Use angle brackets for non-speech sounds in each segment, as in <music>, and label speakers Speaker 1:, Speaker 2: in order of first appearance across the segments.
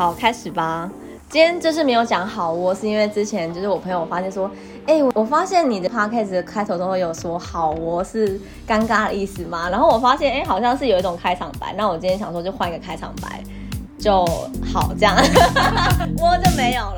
Speaker 1: 好，开始吧。今天就是没有讲好窝，是因为之前就是我朋友发现说，哎、欸，我发现你的 podcast 开头都会有说好窝是尴尬的意思吗？然后我发现，哎、欸，好像是有一种开场白。那我今天想说，就换一个开场白就好，这样 <laughs> 窝就没有了。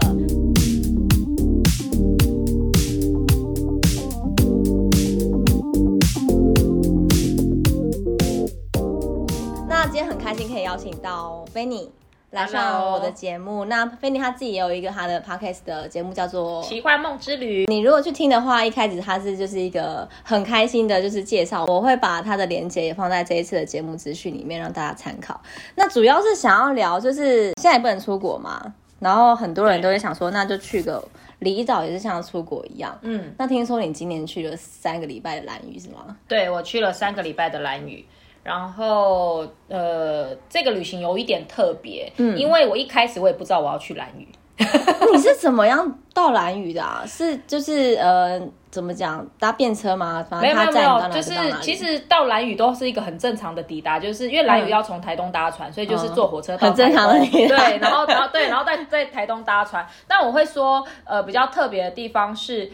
Speaker 1: 那今天很开心可以邀请到菲尼。来上我的节目。那菲尼他自己也有一个他的 podcast 的节目，叫做《
Speaker 2: 奇幻梦之旅》。
Speaker 1: 你如果去听的话，一开始他是就是一个很开心的，就是介绍。我会把他的连接也放在这一次的节目资讯里面，让大家参考。那主要是想要聊，就是现在也不能出国嘛，然后很多人都会想说，那就去个离岛，也是像出国一样。嗯，那听说你今年去了三个礼拜的蓝屿是吗？
Speaker 2: 对，我去了三个礼拜的蓝屿。然后，呃，这个旅行有一点特别，嗯，因为我一开始我也不知道我要去兰屿。<laughs>
Speaker 1: 你是怎么样到兰屿的啊？是就是呃，怎么讲搭便车吗？
Speaker 2: 没有没有没有，就是其实到兰屿都是一个很正常的抵达，就是因为兰屿要从台东搭船，嗯、所以就是坐火车到。
Speaker 1: 很正常的抵达。
Speaker 2: 对，然后然后对，然后在在台东搭船。但我会说，呃，比较特别的地方是。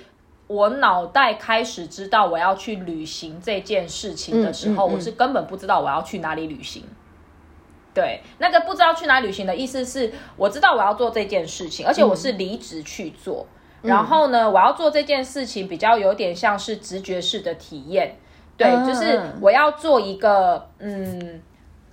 Speaker 2: 我脑袋开始知道我要去旅行这件事情的时候，嗯嗯嗯、我是根本不知道我要去哪里旅行。对，那个不知道去哪里旅行的意思是，我知道我要做这件事情，而且我是离职去做。嗯、然后呢，我要做这件事情比较有点像是直觉式的体验。对，就是我要做一个嗯。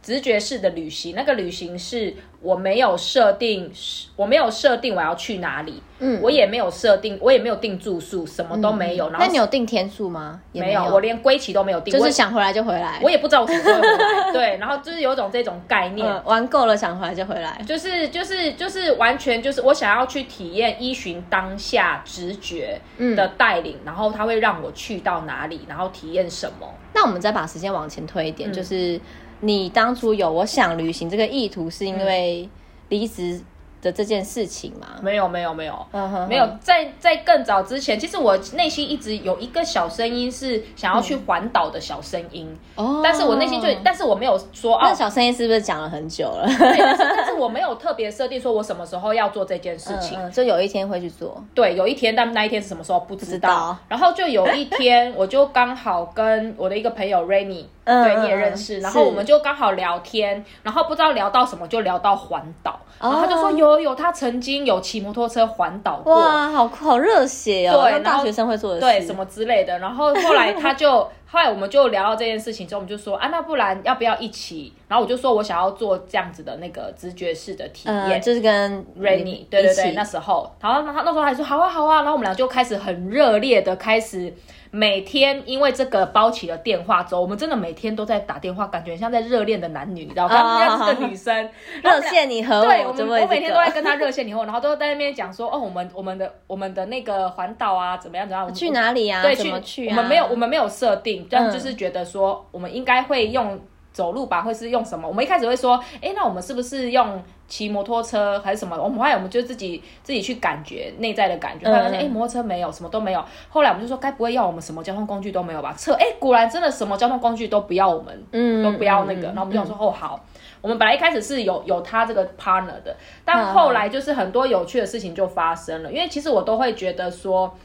Speaker 2: 直觉式的旅行，那个旅行是我没有设定，我没有设定我要去哪里，嗯，我也没有设定，我也没有订住宿，什么都没有。嗯、然后
Speaker 1: 那你有定天数吗？也没有，
Speaker 2: 我连归期都没有定，
Speaker 1: 就是想回来就回来。
Speaker 2: 我也不知道我什么时候回来，<laughs> 对，然后就是有种这种概念，
Speaker 1: 嗯、玩够了想回来就回来，
Speaker 2: 就是就是就是完全就是我想要去体验依循当下直觉的带领，嗯、然后它会让我去到哪里，然后体验什么。
Speaker 1: 那我们再把时间往前推一点，嗯、就是。你当初有我想旅行这个意图，是因为离职的这件事情吗？
Speaker 2: 没有，没有，没有，没有。在在更早之前，其实我内心一直有一个小声音是想要去环岛的小声音。哦，但是我内心就，但是我没有说啊。
Speaker 1: 那小声音是不是讲了很久了？
Speaker 2: 对，但是我没有特别设定说我什么时候要做这件事情，
Speaker 1: 就有一天会去做。
Speaker 2: 对，有一天，但那一天是什么时候不知道。然后就有一天，<laughs> 我就刚好跟我的一个朋友 Rainy，对，你也认识，然后我们就刚好聊天，然后不知道聊到什么，就聊到环岛，然后他就说有。有他曾经有骑摩托车环岛过，
Speaker 1: 哇，好好热血哦！对，大学生会做的事，
Speaker 2: 对，什么之类的。然后后来他就，<laughs> 后来我们就聊到这件事情之后，我们就说啊，那不然要不要一起？然后我就说我想要做这样子的那个直觉式的体验，
Speaker 1: 呃、就是跟
Speaker 2: Rainy，对对对，那时候，然后他那时候还说好啊好啊，然后我们俩就开始很热烈的开始。每天因为这个包起了电话之后，我们真的每天都在打电话，感觉像在热恋的男女，你知道吗？人家是个女生，<laughs>
Speaker 1: 热线你和我，
Speaker 2: 对，我我每天都在跟她热线你和我，<laughs> 然后都在那边讲说，哦，我们我们的我们的那个环岛啊，怎么样怎么样，
Speaker 1: 去哪里啊？
Speaker 2: 对，
Speaker 1: 怎么去？
Speaker 2: 我们没有我们没有设定，但就是觉得说，我们应该会用走路吧，或是用什么？我们一开始会说，哎，那我们是不是用？骑摩托车还是什么？我们后来我们就自己自己去感觉内在的感觉，发现哎，摩托车没有，什么都没有。后来我们就说，该不会要我们什么交通工具都没有吧？车哎，果然真的什么交通工具都不要我们，嗯，都不要那个。然后我们就说哦好，我们本来一开始是有有他这个 partner 的，但后来就是很多有趣的事情就发生了。因为其实我都会觉得说，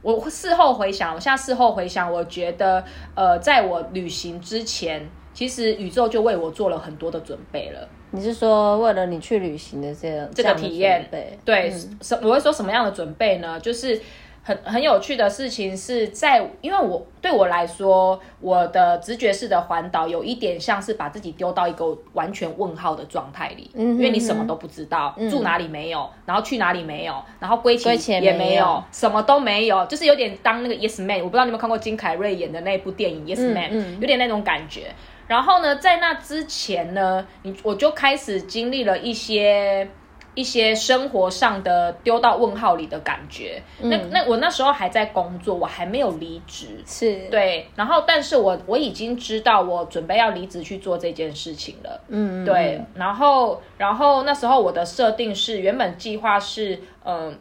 Speaker 2: 我事后回想，我现在事后回想，我觉得呃，在我旅行之前，其实宇宙就为我做了很多的准备了。
Speaker 1: 你是说为了你去旅行的这样
Speaker 2: 这个体验？对，什、嗯、我会说什么样的准备呢？就是很很有趣的事情是在，因为我对我来说，我的直觉式的环岛有一点像是把自己丢到一个完全问号的状态里，嗯哼哼，因为你什么都不知道，嗯、住哪里没有，然后去哪里没有，然后归期也没有，什么都没有，就是有点当那个 Yes Man，我不知道你有没有看过金凯瑞演的那部电影 Yes Man，嗯嗯，有点那种感觉。然后呢，在那之前呢，你我就开始经历了一些一些生活上的丢到问号里的感觉。嗯、那那我那时候还在工作，我还没有离职，
Speaker 1: 是对。
Speaker 2: 然后，但是我我已经知道我准备要离职去做这件事情了。嗯，对。然后，然后那时候我的设定是，原本计划是，嗯、呃，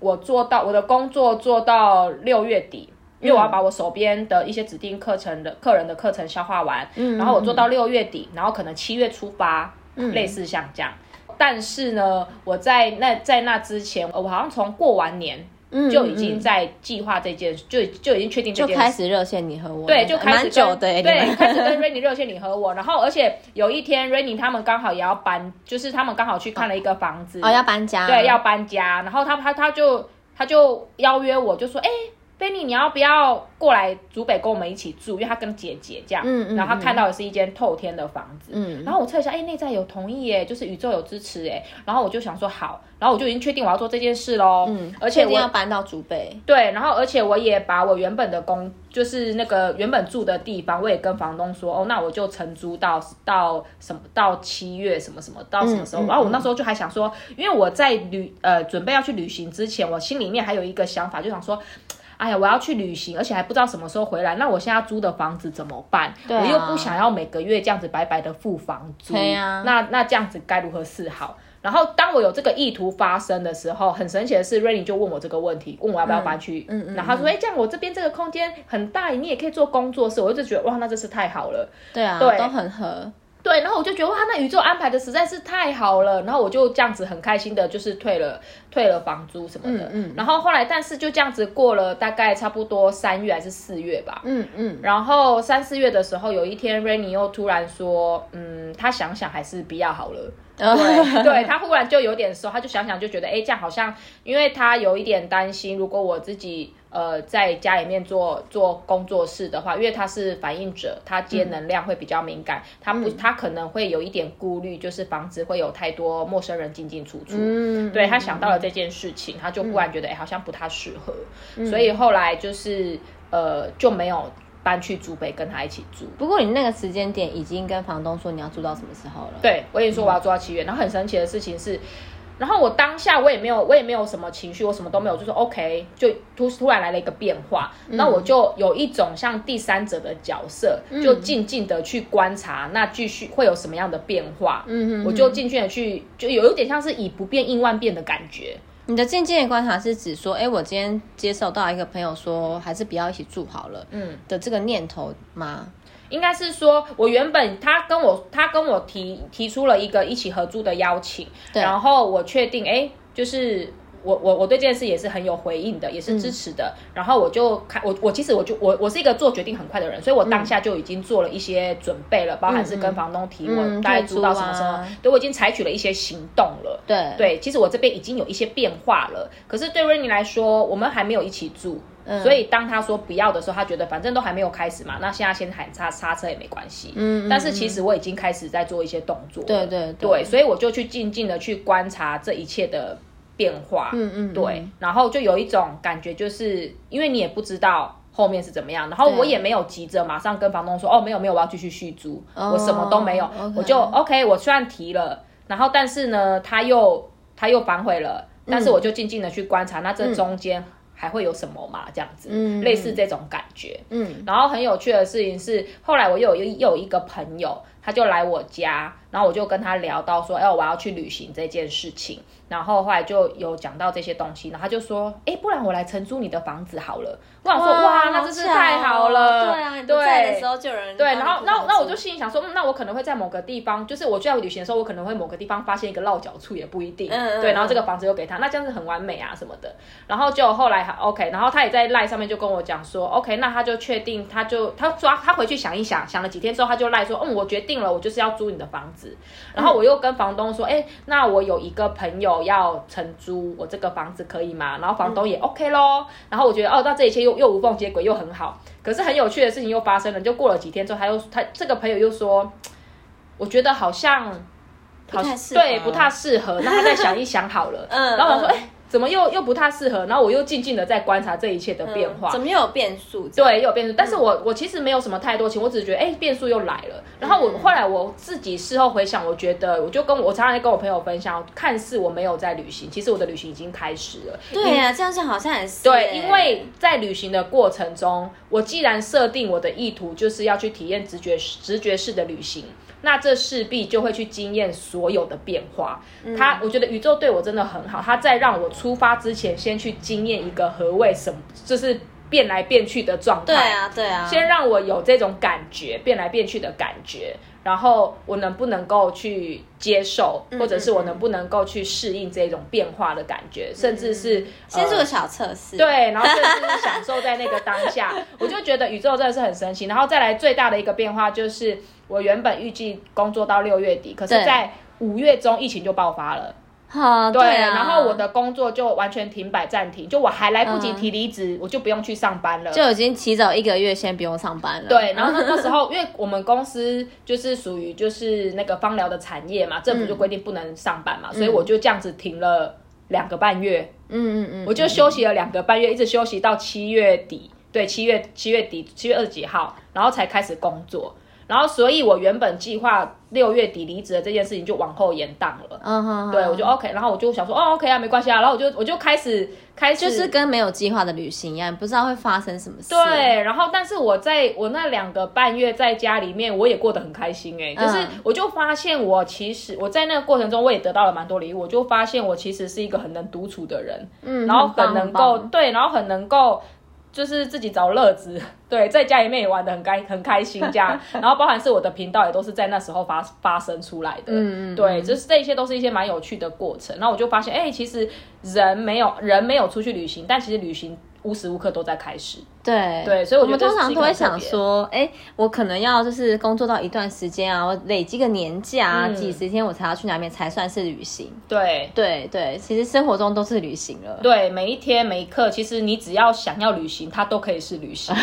Speaker 2: 我做到我的工作做到六月底。因为我要把我手边的一些指定课程的客人的课程消化完，嗯，然后我做到六月底，然后可能七月出发，嗯，类似像这样。但是呢，我在那在那之前，我好像从过完年。就已经在计划这件事，就就已经确定这件事，
Speaker 1: 就开始热线你和我，
Speaker 2: 对，就开始
Speaker 1: 蛮久的，对，
Speaker 2: 开始跟 Rainy 热线你和我，然后而且有一天 Rainy 他们刚好也要搬，就是他们刚好去看了一个房子，
Speaker 1: 哦，要搬家，
Speaker 2: 对，要搬家，然后他他他就他就邀约我，就说，哎。Benny，你要不要过来竹北跟我们一起住？因为他跟姐姐这样，嗯嗯、然后他看到的是一间透天的房子，嗯，然后我测一下，哎，内在有同意耶，就是宇宙有支持哎，然后我就想说好，然后我就已经确定我要做这件事喽，嗯，而且我
Speaker 1: 要搬到竹北，
Speaker 2: 对，然后而且我也把我原本的工，就是那个原本住的地方，我也跟房东说，哦，那我就承租到到什么到七月什么什么到什么时候，嗯嗯、然后我那时候就还想说，因为我在旅呃准备要去旅行之前，我心里面还有一个想法，就想说。哎呀，我要去旅行，而且还不知道什么时候回来。那我现在租的房子怎么办？对啊，我又不想要每个月这样子白白的付房租。对啊，那那这样子该如何是好？然后当我有这个意图发生的时候，很神奇的是，Rainy 就问我这个问题，问我要不要搬去。嗯嗯。然后他说：“哎、嗯，这样我这边这个空间很大，你也可以做工作室。”我就觉得哇，那真是太好了。
Speaker 1: 对啊，对，都很合。
Speaker 2: 对，然后我就觉得哇，那宇宙安排的实在是太好了，然后我就这样子很开心的，就是退了退了房租什么的，嗯，嗯，然后后来但是就这样子过了大概差不多三月还是四月吧，嗯嗯，然后三四月的时候，有一天 Rainy 又突然说，嗯，他想想还是比较好了。<laughs> 对，对他忽然就有点说，他就想想就觉得，哎，这样好像，因为他有一点担心，如果我自己呃在家里面做做工作室的话，因为他是反应者，他接能量会比较敏感，嗯、他不，他可能会有一点顾虑，就是防止会有太多陌生人进进出出。嗯，对他想到了这件事情，他就忽然觉得，哎，好像不太适合，嗯、所以后来就是呃就没有。搬去竹北跟他一起住，
Speaker 1: 不过你那个时间点已经跟房东说你要住到什么时候了？
Speaker 2: 对，我也说我要住到七月。嗯、然后很神奇的事情是，然后我当下我也没有，我也没有什么情绪，我什么都没有，就说 OK，就突突然来了一个变化，那、嗯、我就有一种像第三者的角色，嗯、就静静的去观察，那继续会有什么样的变化？嗯哼，哼，我就静静的去，就有一点像是以不变应万变的感觉。
Speaker 1: 你的渐渐的观察是指说，哎、欸，我今天接受到一个朋友说，还是不要一起住好了，嗯，的这个念头吗？
Speaker 2: 应该是说，我原本他跟我他跟我提提出了一个一起合租的邀请，对然后我确定，哎、欸，就是。我我我对这件事也是很有回应的，也是支持的。嗯、然后我就开我我其实我就我我是一个做决定很快的人，所以我当下就已经做了一些准备了，嗯、包含是跟房东提我大概租到什么时候，嗯、对我已经采取了一些行动了。对对，其实我这边已经有一些变化了。可是对 Rainy 来说，我们还没有一起住，嗯、所以当他说不要的时候，他觉得反正都还没有开始嘛，那现在先喊刹刹车也没关系。嗯，但是其实我已经开始在做一些动作。对对对，对，所以我就去静静的去观察这一切的。变化，嗯嗯，对，然后就有一种感觉，就是因为你也不知道后面是怎么样，然后我也没有急着马上跟房东说，哦，没有没有，我要继续续租，我什么都没有，我就 OK，我虽然提了，然后但是呢，他又他又反悔了，但是我就静静的去观察，那这中间还会有什么嘛？这样子，类似这种感觉，嗯，然后很有趣的事情是，后来我又有又有一个朋友，他就来我家，然后我就跟他聊到说，哎，我要去旅行这件事情。然后后来就有讲到这些东西，然后他就说：“哎，不然我来承租你的房子好了。”我想说：“哇，哇那真是太好了。哦”对啊，对，
Speaker 1: 在的时候就有人
Speaker 2: 对。然后，那那我就心里想说：“嗯，那我可能会在某个地方，就是我去要旅行的时候，我可能会某个地方发现一个落脚处，也不一定。嗯”对，然后这个房子又给他，那这样子很完美啊什么的。然后就后来 OK，然后他也在赖上面就跟我讲说：“OK，那他就确定，他就他抓他回去想一想，想了几天之后，他就赖说：‘嗯，我决定了，我就是要租你的房子。’然后我又跟房东说：‘哎，那我有一个朋友要承。’租我这个房子可以吗？然后房东也 OK 咯。然后我觉得哦，那这一切又又无缝接轨，又很好。可是很有趣的事情又发生了，就过了几天之后，他又他这个朋友又说，我觉得好像好像对不太适合。那他再想一想好了，<laughs> 嗯，然后我说哎。欸怎么又又不太适合？然后我又静静的在观察这一切的变化。
Speaker 1: 嗯、怎么又有变数？
Speaker 2: 对，又有变数。但是我我其实没有什么太多情，我只是觉得，哎，变数又来了。然后我后来我自己事后回想，我觉得，我就跟我常常跟我朋友分享，看似我没有在旅行，其实我的旅行已经开始了。
Speaker 1: 对呀、啊，这样子好像也是。
Speaker 2: 对，因为在旅行的过程中，我既然设定我的意图就是要去体验直觉直觉式的旅行。那这势必就会去经验所有的变化。他，我觉得宇宙对我真的很好。他在让我出发之前，先去经验一个何谓什么，就是变来变去的状态。
Speaker 1: 对啊，对啊。
Speaker 2: 先让我有这种感觉，变来变去的感觉。然后我能不能够去接受，或者是我能不能够去适应这种变化的感觉，嗯、甚至是、
Speaker 1: 先做个小测试，
Speaker 2: 对，然后甚至是享受在那个当下，<laughs> 我就觉得宇宙真的是很神奇。然后再来最大的一个变化就是，我原本预计工作到六月底，可是在五月中疫情就爆发了。
Speaker 1: 好，
Speaker 2: 对，
Speaker 1: 对啊，
Speaker 2: 然后我的工作就完全停摆暂停，就我还来不及提离职，嗯，我就不用去上班了，
Speaker 1: 就已经提早一个月先不用上班了。
Speaker 2: 对，然后那时候因为我们公司就是属于就是那个芳疗的产业嘛，政府就规定不能上班嘛，嗯，所以我就这样子停了两个半月。嗯嗯嗯，我就休息了两个半月，一直休息到七月底，对，七月七月底七月二十几号，然后才开始工作。然后，所以我原本计划六月底离职的这件事情就往后延档了。嗯哼，对，我就 OK。然后我就想说，哦，OK 啊，没关系啊。然后我就我就开始开始，
Speaker 1: 就是跟没有计划的旅行一样，不知道会发生什么事。
Speaker 2: 对，然后但是我在我那两个半月在家里面，我也过得很开心哎、欸。就是我就发现我其实我在那个过程中，我也得到了蛮多礼物。我就发现我其实是一个很能独处的人，嗯，然后很能够对，然后很能够。就是自己找乐子，<laughs> 对，在家里面也玩得很开很开心这样，<laughs> 然后包含是我的频道也都是在那时候发发生出来的，嗯嗯，对，就是这一些都是一些蛮有趣的过程，然后我就发现，哎、欸，其实人没有人没有出去旅行，但其实旅行。无时无刻都在开始，
Speaker 1: 对
Speaker 2: 对，所以我，
Speaker 1: 我们通常都会想说，哎、欸，我可能要就是工作到一段时间啊，我累积个年假啊、嗯，几十天我才要去哪边才算是旅行。
Speaker 2: 对
Speaker 1: 对对，其实生活中都是旅行了。
Speaker 2: 对，每一天每一刻，其实你只要想要旅行，它都可以是旅行。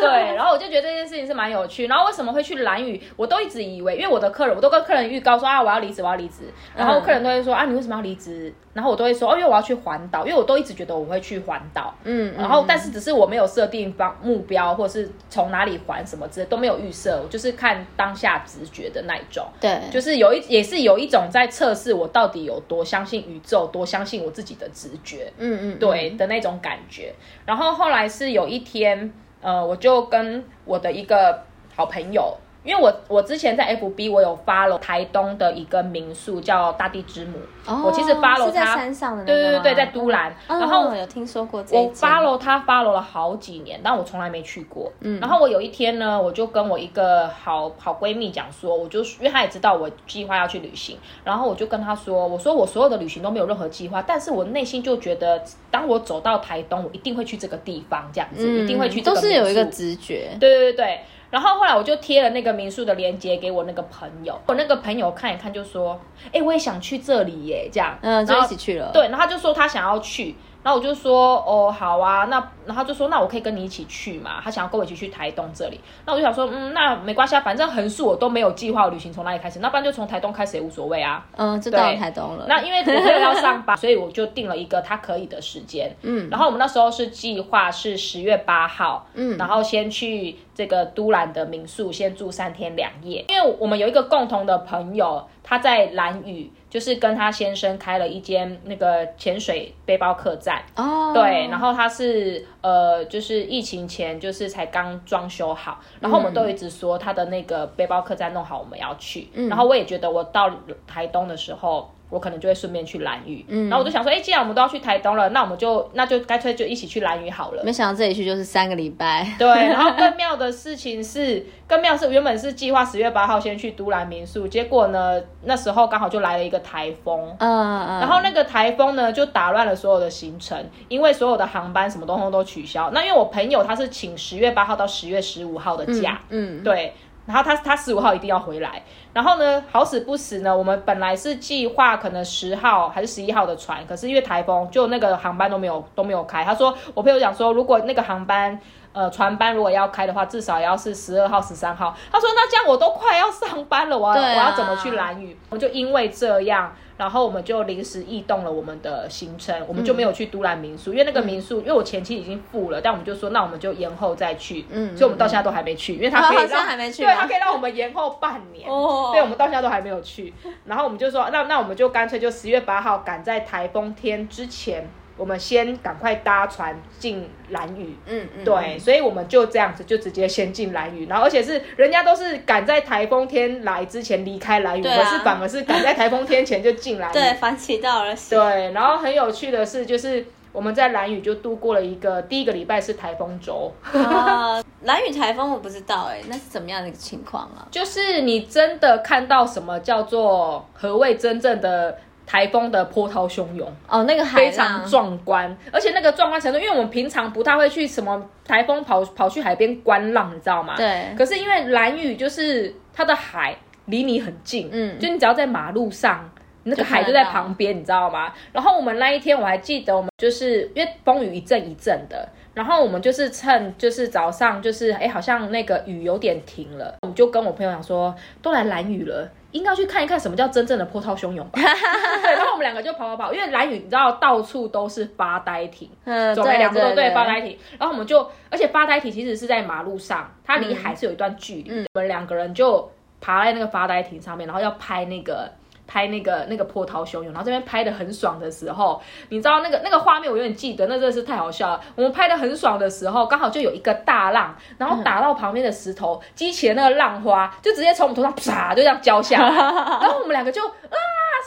Speaker 2: 对，然后我就觉得这件事情是蛮有趣。然后为什么会去蓝屿？我都一直以为，因为我的客人，我都跟客人预告说啊，我要离职，我要离职。然后客人都会说啊，你为什么要离职？然后我都会说哦，因为我要去环岛，因为我都一直觉得我会去环岛，嗯，然后但是只是我没有设定方目标，或是从哪里还什么之类都没有预设，我就是看当下直觉的那一种，对，就是有一也是有一种在测试我到底有多相信宇宙，多相信我自己的直觉，嗯嗯，对的那种感觉。然后后来是有一天，呃，我就跟我的一个好朋友。因为我我之前在 FB 我有 follow 台东的一个民宿叫大地之母，哦、我其实 follow 他
Speaker 1: 在山上的，
Speaker 2: 对对对对，在都兰、
Speaker 1: 哦，
Speaker 2: 然后
Speaker 1: 有听说过这
Speaker 2: 我 follow 他 follow 了好几年，但我从来没去过。嗯，然后我有一天呢，我就跟我一个好好闺蜜讲说，我就因为她也知道我计划要去旅行，然后我就跟她说，我说我所有的旅行都没有任何计划，但是我内心就觉得，当我走到台东，我一定会去这个地方，这样子、嗯、一定会去这个
Speaker 1: 都是有一个直觉，
Speaker 2: 对对对对。然后后来我就贴了那个民宿的链接给我那个朋友，我那个朋友看一看就说：“哎，我也想去这里耶。”这样，
Speaker 1: 嗯，就一起去了。
Speaker 2: 对，然后他就说他想要去。然后我就说哦好啊，那然后就说那我可以跟你一起去嘛？他想要跟我一起去台东这里，那我就想说嗯，那没关系啊，反正横竖我都没有计划旅行从哪里开始，那不然就从台东开始也无所谓啊。
Speaker 1: 嗯，就到台东了。
Speaker 2: 那因为我要上班，所以我就定了一个他可以的时间。嗯，然后我们那时候是计划是十月八号，嗯，然后先去这个都兰的民宿先住三天两夜，因为我们有一个共同的朋友，他在兰屿。就是跟他先生开了一间那个潜水背包客栈。哦，对，然后他是呃，就是疫情前就是才刚装修好，然后我们都一直说他的那个背包客栈弄好我们要去，嗯，然后我也觉得我到台东的时候。我可能就会顺便去兰屿，嗯，然后我就想说，哎、欸，既然我们都要去台东了，那我们就那就干脆就一起去兰屿好了。
Speaker 1: 没想到这里去就是三个礼拜。
Speaker 2: 对，然后更妙的事情是，更妙是原本是计划十月八号先去都兰民宿，结果呢，那时候刚好就来了一个台风，嗯嗯，然后那个台风呢就打乱了所有的行程，因为所有的航班什么东西都取消。那因为我朋友他是请十月八号到十月十五号的假，嗯，嗯对。然后他他十五号一定要回来，然后呢，好死不死呢，我们本来是计划可能十号还是十一号的船，可是因为台风，就那个航班都没有都没有开。他说，我朋友讲说，如果那个航班呃船班如果要开的话，至少也要是十二号、十三号。他说，那这样我都快要上班了，我要、啊、我要怎么去兰屿？我就因为这样。然后我们就临时异动了我们的行程，我们就没有去都兰民宿，嗯、因为那个民宿，因为我前期已经付了，但我们就说那我们就延后再去，嗯，所以我们到现在都还没去，因为他可以让，对，他可以让我们延后半年，哦，对，我们到现在都还没有去，然后我们就说那那我们就干脆就十月八号赶在台风天之前。我们先赶快搭船进兰屿，嗯嗯，对，所以我们就这样子，就直接先进兰屿，然后而且是人家都是赶在台风天来之前离开兰屿，我、啊、是反而是赶在台风天前就进来，
Speaker 1: 对，反其道而行。
Speaker 2: 对，然后很有趣的是，就是我们在兰屿就度过了一个第一个礼拜是台风周。
Speaker 1: 啊，<laughs> 兰屿台风我不知道哎、欸，那是怎么样的一个情况啊？
Speaker 2: 就是你真的看到什么叫做何谓真正的台风的波涛汹涌
Speaker 1: 哦，那个海
Speaker 2: 非常壮观，而且那个壮观程度，因为我们平常不太会去什么台风跑跑去海边观浪，你知道吗？
Speaker 1: 对。
Speaker 2: 可是因为蓝雨就是它的海离你很近，嗯，就你只要在马路上。那个海就在旁边，你知道吗？然后我们那一天我还记得，我们就是因为风雨一阵一阵的，然后我们就是趁就是早上就是哎，好像那个雨有点停了，我们就跟我朋友讲说，都来蓝雨了，应该要去看一看什么叫真正的波涛汹涌吧。<laughs> 对，然后我们两个就跑跑跑，因为蓝雨你知道到处都是发呆亭，嗯，走没两个都对发呆亭，然后我们就而且发呆亭其实是在马路上，它离海是有一段距离，嗯，我们两个人就爬在那个发呆亭上面，然后要拍那个。拍那个那个波涛汹涌，然后这边拍的很爽的时候，你知道那个那个画面我有点记得，那真的是太好笑了。我们拍的很爽的时候，刚好就有一个大浪，然后打到旁边的石头，激起了那个浪花，就直接从我们头上啪就这样浇下来，<laughs> 然后我们两个就啊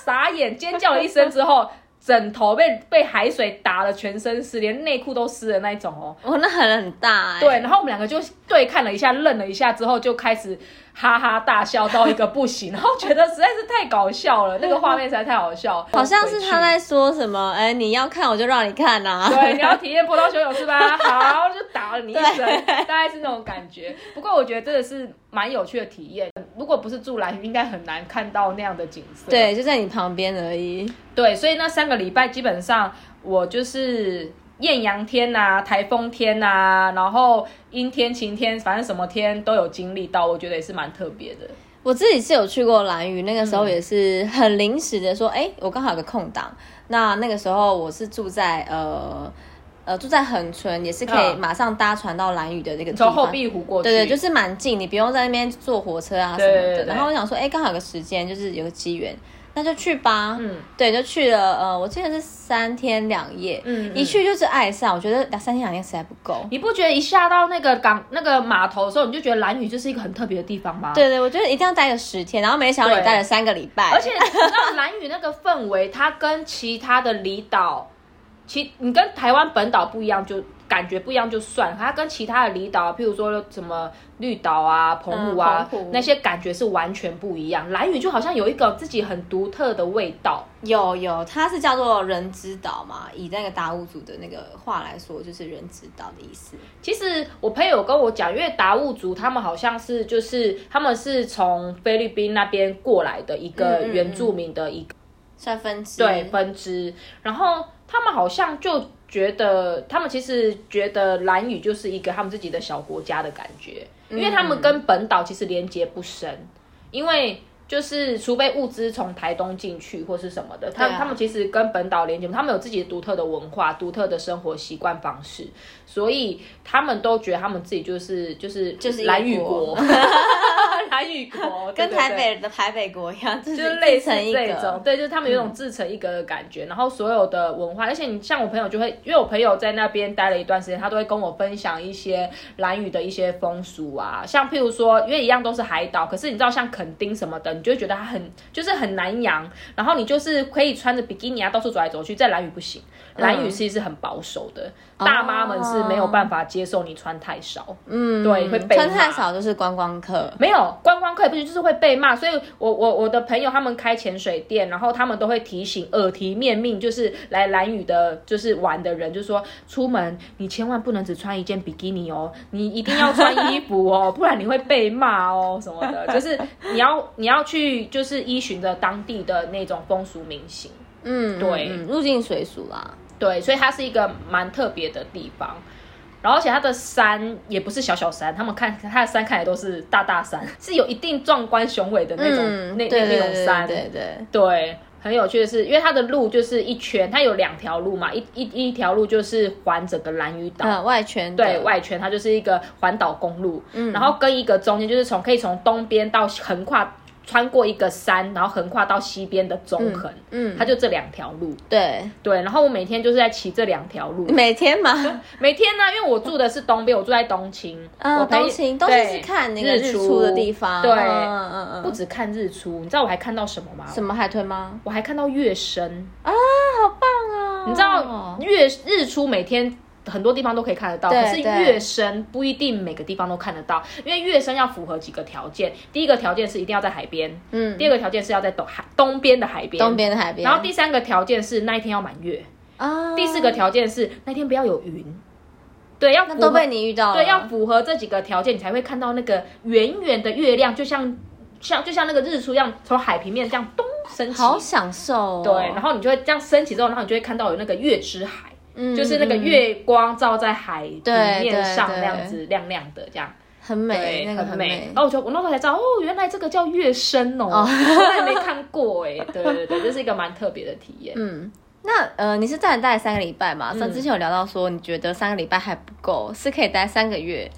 Speaker 2: 傻眼，尖叫了一声之后，<laughs> 枕头被被海水打了，全身湿，连内裤都湿的那一种哦。
Speaker 1: 哦，那很很大哎。
Speaker 2: 对，然后我们两个就对看了一下，愣了一下之后，就开始。哈哈大笑到一个不行，然后觉得实在是太搞笑了，那个画面实在太好笑。<laughs>
Speaker 1: 好像是他在说什么，哎，你要看我就让你看呐、啊。
Speaker 2: 对，你要体验波涛汹涌是吧？好，就打了你一声，<laughs> 大概是那种感觉。不过我觉得真的是蛮有趣的体验。如果不是住蓝屿，应该很难看到那样的景色。
Speaker 1: 对，就在你旁边而已。
Speaker 2: 对，所以那三个礼拜基本上我就是。艳阳天呐、啊，台风天呐、啊，然后阴天、晴天，反正什么天都有经历到，我觉得也是蛮特别的。
Speaker 1: 我自己是有去过兰屿，那个时候也是很临时的说，哎、嗯，我刚好有个空档。那那个时候我是住在呃呃住在恒春，也是可以马上搭船到兰屿的那个地方。
Speaker 2: 从后壁湖过去，
Speaker 1: 对对，就是蛮近，你不用在那边坐火车啊什么的。然后我想说，哎，刚好有个时间，就是有个机缘。那就去吧，嗯，对，就去了，呃，我记得是三天两夜，嗯，一去就是爱上，我觉得两三天两夜实在不够。
Speaker 2: 你不觉得一下到那个港那个码头的时候，你就觉得兰屿就是一个很特别的地方吗？
Speaker 1: 对对，我觉得一定要待个十天，然后没想到你待了三个礼拜，
Speaker 2: 而且你知道兰屿那个氛围，它跟其他的离岛，其你跟台湾本岛不一样，就。感觉不一样就算，它跟其他的离岛，譬如说什么绿岛啊、澎湖啊，那些感觉是完全不一样。兰屿就好像有一个自己很独特的味道。
Speaker 1: 有有，它是叫做人之岛嘛，以那个达悟族的那个话来说，就是人之岛的意思。
Speaker 2: 其实我朋友跟我讲，因为达悟族他们好像是就是他们是从菲律宾那边过来的一个原住民的一个
Speaker 1: 算分支，
Speaker 2: 对分支，然后他们好像就。觉得他们其实觉得兰屿就是一个他们自己的小国家的感觉，因为他们跟本岛其实连接不深，因为就是除非物资从台东进去或是什么的，他他们其实跟本岛连接，他们有自己独特的文化、独特的生活习惯方式，所以他们都觉得他们自己就是就是
Speaker 1: 就是
Speaker 2: 兰屿国。<laughs> 台语国 <laughs>
Speaker 1: 跟台北的台北国一样，
Speaker 2: 就是类似这种，对，就是他们有种自成一格的感觉。嗯、然后所有的文化，而且你像我朋友就会，因为我朋友在那边待了一段时间，他都会跟我分享一些兰屿的一些风俗啊，像譬如说，因为一样都是海岛，可是你知道像垦丁什么的，你就会觉得它很就是很南洋，然后你就是可以穿着比基尼啊到处走来走去，在兰屿不行，兰屿其实是很保守的，嗯、大妈们是没有办法接受你穿太少，嗯，对，会被
Speaker 1: 穿太少就是观光客，
Speaker 2: 没有。观光客也不行，就是会被骂，所以我我我的朋友他们开潜水店，然后他们都会提醒耳提面命，就是来蓝屿的，就是玩的人，就是说出门你千万不能只穿一件比基尼哦，你一定要穿衣服哦，<laughs> 不然你会被骂哦什么的，就是你要 <laughs> 你要去就是依循着当地的那种风俗民情，嗯，对，
Speaker 1: 嗯，入境随俗啦，
Speaker 2: 对，所以它是一个蛮特别的地方。然后，而且它的山也不是小小山，他们看它的山看起来都是大大山，<laughs> 是有一定壮观雄伟的那种，嗯、那那那种山。
Speaker 1: 对对对，
Speaker 2: 对，很有趣的是，因为它的路就是一圈，它有两条路嘛，一一一条路就是环整个兰屿岛，
Speaker 1: 嗯，外圈，
Speaker 2: 对外圈，它就是一个环岛公路，嗯，然后跟一个中间就是从可以从东边到横跨。穿过一个山，然后横跨到西边的中横，嗯，嗯，它就这两条路，
Speaker 1: 对
Speaker 2: 对。然后我每天就是在骑这两条路，
Speaker 1: 每天吗？<laughs>
Speaker 2: 每天呢、啊，因为我住的是东边，我住在东青，
Speaker 1: 嗯，我东青，东青是看那个日出的地方，
Speaker 2: 对，嗯嗯嗯，不止看日出，你知道我还看到什么吗？
Speaker 1: 什么海豚吗？
Speaker 2: 我还看到月升
Speaker 1: 啊，好棒啊！
Speaker 2: 哦，你知道月日出每天很多地方都可以看得到，可是月升不一定每个地方都看得到，因为月升要符合几个条件。第一个条件是一定要在海边，嗯，第二个条件是要在东海东边的海边，
Speaker 1: 东边的海边，
Speaker 2: 然后第三个条件是那一天要满月啊，第四个条件是那天不要有云。对，要
Speaker 1: 都被你遇到了。
Speaker 2: 对，要符合这几个条件，你才会看到那个圆圆的月亮，就像像就像那个日出一样，从海平面这样咚升起。
Speaker 1: 好享受哦。
Speaker 2: 对，然后你就会这样升起之后，然后你就会看到有那个月之海，嗯，就是那个月光照在海平面上那样子亮亮的，这样
Speaker 1: 很美，那个很美。
Speaker 2: 然后我就我那时候才知道，哦，原来这个叫月升哦，我从来没看过 <laughs> 哎。对对对，这是一个蛮特别的体验。嗯。
Speaker 1: 那呃，你是在待三个礼拜嘛？像之前有聊到说，你觉得三个礼拜还不够，是可以待三个月。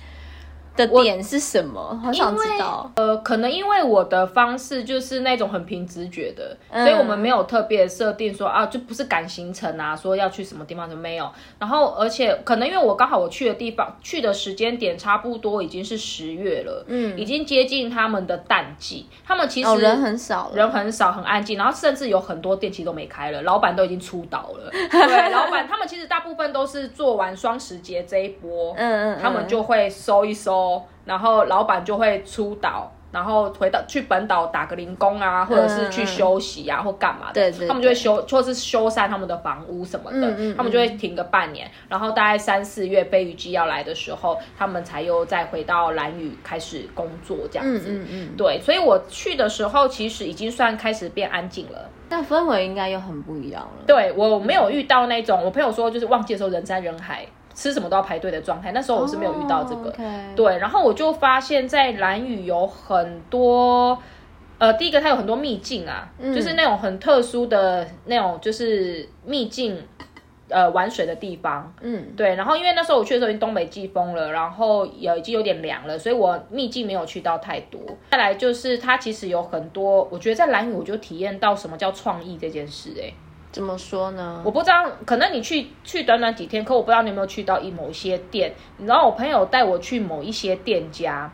Speaker 1: 的点是什么？好想知道。
Speaker 2: 呃，可能因为我的方式就是那种很凭直觉的，嗯、所以我们没有特别设定说啊，就不是赶行程啊，说要去什么地方就没有。然后，而且可能因为我刚好我去的地方去的时间点差不多已经是十月了，嗯，已经接近他们的淡季，他们其实、哦、
Speaker 1: 人很少，
Speaker 2: 人很少，很安静，然后甚至有很多店其实都没开了，老板都已经出岛了。<laughs> 对，老板他们其实大部分都是做完双十节这一波，嗯嗯，嗯，他们就会收一收。然后老板就会出岛，然后回到去本岛打个零工啊，或者是去休息啊，嗯、或干嘛的。对，对，对，他们就会修，或是修缮他们的房屋什么的。嗯嗯、他们就会停个半年，然后大概三四月飞鱼季要来的时候，他们才又再回到蓝屿开始工作这样子。嗯嗯，嗯对，所以我去的时候其实已经算开始变安静了。
Speaker 1: 但氛围应该又很不一样了。
Speaker 2: 对，我没有遇到那种，我朋友说就是旺季的时候人山人海。吃什么都要排队的状态，那时候我是没有遇到这个。Oh, okay. 对，然后我就发现，在蓝雨有很多，呃，第一个它有很多秘境啊，嗯、就是那种很特殊的那种，就是秘境，呃，玩水的地方。嗯，对。然后因为那时候我去的时候已经东北季风了，然后也已经有点凉了，所以我秘境没有去到太多。再来就是它其实有很多，我觉得在蓝雨我就体验到什么叫创意这件事、欸，哎。
Speaker 1: 怎么说呢？
Speaker 2: 我不知道，可能你去去短短几天，可我不知道你有没有去到一某一些店。然后我朋友带我去某一些店家，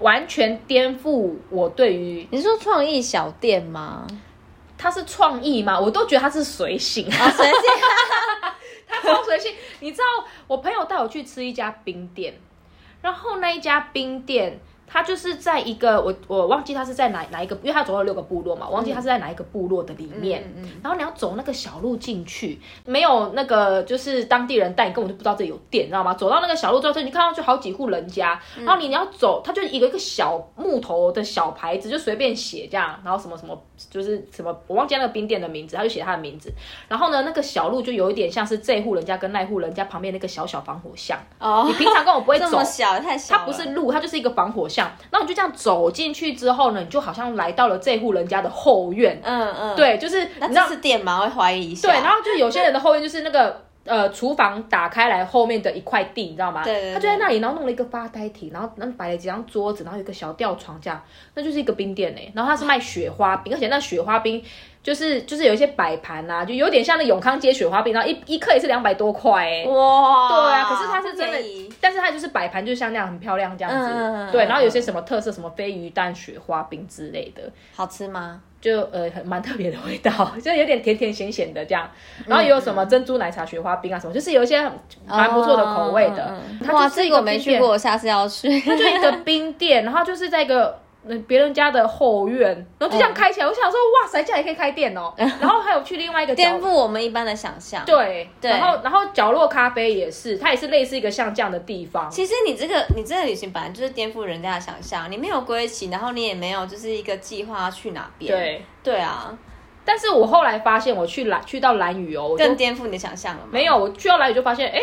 Speaker 2: 完全颠覆我对于
Speaker 1: 你说创意小店吗？
Speaker 2: 它是创意吗？我都觉得它是随性啊，随性，<laughs> 它超随性。你知道，我朋友带我去吃一家冰店，然后那一家冰店。他就是在一个我我忘记他是在哪哪一个，因为他走了六个部落嘛，我忘记他是在哪一个部落的里面。嗯嗯、然后你要走那个小路进去，没有那个就是当地人带，你根本就不知道这里有店，你知道吗？走到那个小路之后，你看到就好几户人家，然后你你要走，他就一个一个小木头的小牌子，就随便写这样，然后什么什么就是什么我忘记那个冰店的名字，他就写他的名字。然后呢，那个小路就有一点像是这户人家跟那户人家旁边那个小小防火巷。哦，你平常根本不会走，<laughs>
Speaker 1: 这么小太小，
Speaker 2: 它不是路，它就是一个防火巷。那你就这样走进去之后呢，你就好像来到了这户人家的后院。嗯嗯，对，就是
Speaker 1: 那这是店吗？会怀疑一下。
Speaker 2: 对，然后就有些人的后院就是那个呃厨房打开来后面的一块地，你知道吗？对，对，对。他就在那里，然后弄了一个发呆亭，然后然后摆了几张桌子，然后有一个小吊床，这样，那就是一个冰店哎。然后他是卖雪花冰，而且那雪花冰。就是就是有一些摆盘呐，就有点像那永康街雪花冰，然后一一克也是两百多块哎，哇，对啊，可是它是真的，但是它就是摆盘，就像那样很漂亮这样子，嗯、对，然后有些什么特色，什么飞鱼蛋雪花冰之类的，
Speaker 1: 好吃吗？
Speaker 2: 就呃很蛮特别的味道，<laughs> 就有点甜甜咸咸的这样，然后也有什么珍珠奶茶雪花冰啊什么，就是有一些蛮不错的口味的。嗯嗯嗯、它就是一个
Speaker 1: 没去过，我下次要去。
Speaker 2: 它就一个冰店，然后就是在一个。那别人家的后院，然后就这样开起来，嗯、我想说，哇塞，这样也可以开店哦。<laughs> 然后还有去另外一个
Speaker 1: 颠覆我们一般的想象。
Speaker 2: 对，对。然后，然后角落咖啡也是，它也是类似一个像这样的地方。
Speaker 1: 其实你这个，你这个旅行本来就是颠覆人家的想象，你没有归期，然后你也没有就是一个计划去哪边。对，对啊。
Speaker 2: 但是我后来发现，我去兰去到兰屿哦，
Speaker 1: 更颠覆你的想象了吗？
Speaker 2: 没有，我去到兰屿就发现，哎。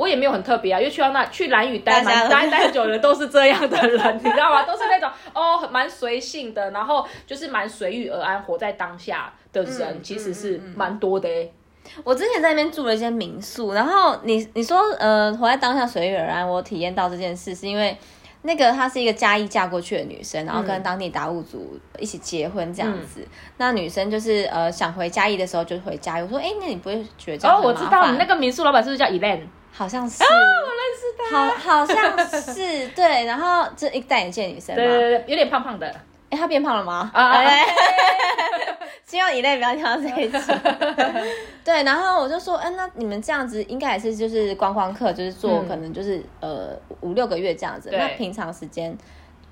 Speaker 2: 我也没有很特别啊，因为去到那去蓝屿待蛮 <laughs> 待待久的都是这样的人，<laughs> 你知道吗？都是那种哦蛮随性的，然后就是蛮随遇而安，活在当下的人，嗯、其实是蛮多的、欸。
Speaker 1: 我之前在那边住了一些民宿，然后你你说呃活在当下随遇而安，我体验到这件事是因为那个她是一个嘉义嫁过去的女生，然后跟当地达悟族一起结婚这样子。嗯、那女生就是呃想回嘉义的时候就回嘉义，我说哎、欸、那你不会觉得？哦，我知道你那
Speaker 2: 个民宿老板是不是叫 Elaine？
Speaker 1: 好像是，
Speaker 2: 哦，我认识
Speaker 1: 他，好，好像是，对，然后这一个戴眼镜的女生，
Speaker 2: 对对对，有点胖胖的，
Speaker 1: 哎，她变胖了吗？啊，希望以内不要听到这一次。<laughs> 对，然后我就说，嗯，那你们这样子应该也是就是观光客，就是做可能就是、嗯、呃五六个月这样子。那平常时间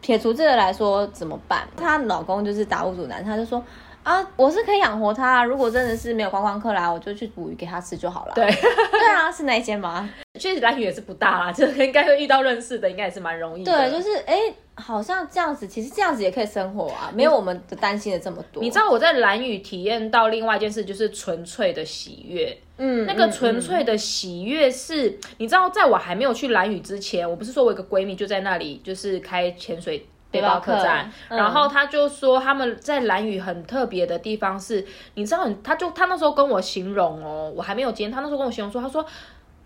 Speaker 1: 撇除这个来说怎么办？她老公就是达悟族男，他就说。啊，我是可以养活他。如果真的是没有观光客来，我就去捕鱼给它吃就好了。
Speaker 2: 对，
Speaker 1: 对啊，<laughs> 是那一间吗？
Speaker 2: 其实蓝屿也是不大啦，<laughs> 就应该会遇到认识的，应该也是蛮容易的。
Speaker 1: 对，就是哎、欸，好像这样子，其实这样子也可以生活啊，没有我们的担心的这么多。
Speaker 2: 你知道我在蓝屿体验到另外一件事，就是纯粹的喜悦。嗯，那个纯粹的喜悦是、嗯嗯，你知道，在我还没有去蓝屿之前，我不是说我有个闺蜜就在那里，就是开潜水。背包客栈、嗯，然后他就说他们在蓝屿很特别的地方是，你知道，他就他那时候跟我形容哦，我还没有见，他那时候跟我形容说，他说。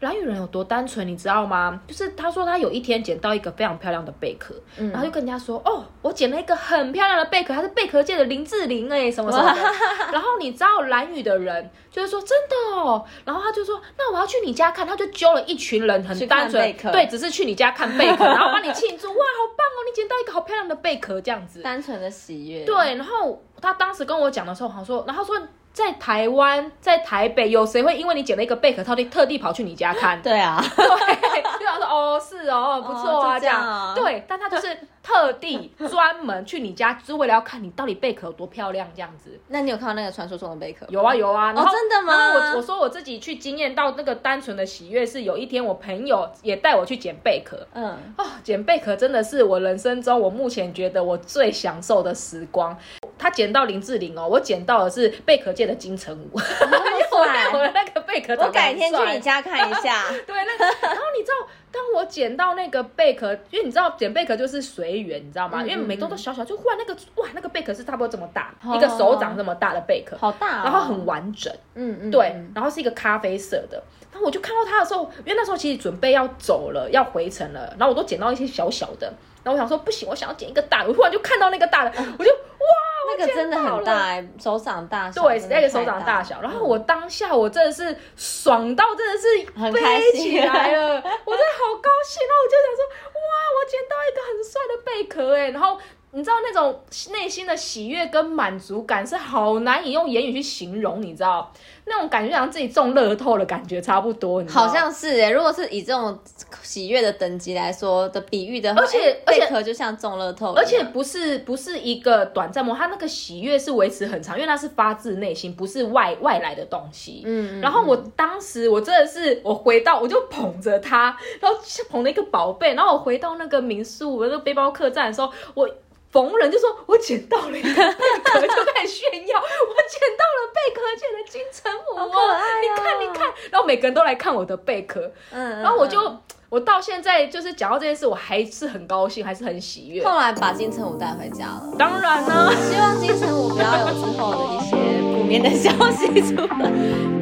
Speaker 2: 兰屿人有多单纯，你知道吗？就是他说他有一天捡到一个非常漂亮的贝壳、嗯，然后就跟人家说：“哦，我捡了一个很漂亮的贝壳，它是贝壳界的林志玲哎，什么什么的。” <laughs> 然后你知道蓝雨的人就是说真的哦，然后他就说：“那我要去你家看。”他就揪了一群人，很单纯，对，只是去你家看贝壳，然后帮你庆祝，哇，好棒哦，你捡到一个好漂亮的贝壳，这样子，
Speaker 1: 单纯的喜悦。
Speaker 2: 对，然后他当时跟我讲的时候，好像说，然后说。在台湾，在台北，有谁会因为你捡了一个贝壳，套地特地跑去你家看？
Speaker 1: 对啊，<laughs>
Speaker 2: 对，就想说哦，是哦，不错啊，哦、这样，这样、哦。对，但他就是特地专门去你家，就是为了要看你到底贝壳有多漂亮，这样子。
Speaker 1: 那你有看到那个传说中的贝壳？
Speaker 2: 有啊，有啊。然后、
Speaker 1: 哦、真的吗？
Speaker 2: 我我说我自己去经验到那个单纯的喜悦，是有一天我朋友也带我去捡贝壳。嗯，哦，捡贝壳真的是我人生中我目前觉得我最享受的时光。他捡到林志玲哦，我捡到的是贝壳界的金城武。<laughs> 我的那个贝壳，
Speaker 1: 我改天去你家看一下。<laughs>
Speaker 2: 对，那个，然后你知道，当我捡到那个贝壳，因为你知道捡贝壳就是随缘，你知道吗？嗯、因为每个都小小，就忽然那个哇，那个贝壳是差不多这么大，哦、一个手掌这么大的贝壳，
Speaker 1: 好大、哦，
Speaker 2: 然后很完整。嗯嗯，对，然后是一个咖啡色的。然后我就看到它的时候，因为那时候其实准备要走了，要回程了，然后我都捡到一些小小的。然后我想说不行，我想要捡一个大的。我忽然就看到那个大的，我就哇，
Speaker 1: 那个真的很大哎、欸，手掌大小。
Speaker 2: 对，那个手掌大小。然后我当下我真的是爽到真的是飞起来了，我真的好高兴。然后我就想说哇，我捡到一个很帅的贝壳哎，然后。你知道那种内心的喜悦跟满足感是好难以用言语去形容，你知道那种感觉，像自己中乐透的感觉差不多。
Speaker 1: 好像是哎，如果是以这种喜悦的等级来说的比喻的话，
Speaker 2: 而且贝
Speaker 1: 壳就像中乐透，
Speaker 2: 而且不是不是一个短暂吗？它那个喜悦是维持很长，因为它是发自内心，不是外外来的东西。嗯，然后我当时我真的是我回到我就捧着它，然后捧了一个宝贝，然后我回到那个民宿我那个背包客栈的时候，我。逢人就说：“我捡到了一个贝壳，就开始炫耀。我捡到了贝壳界的金城武哦，哦！你看，你看。然后每个人都来看我的贝壳，嗯，然后我就，我到现在就是讲到这件事，我还是很高兴，还是很喜悦。
Speaker 1: 后来把金城武带回家了，
Speaker 2: 当然呢，
Speaker 1: 希望金城武不要有之后的一些负面的消息出来。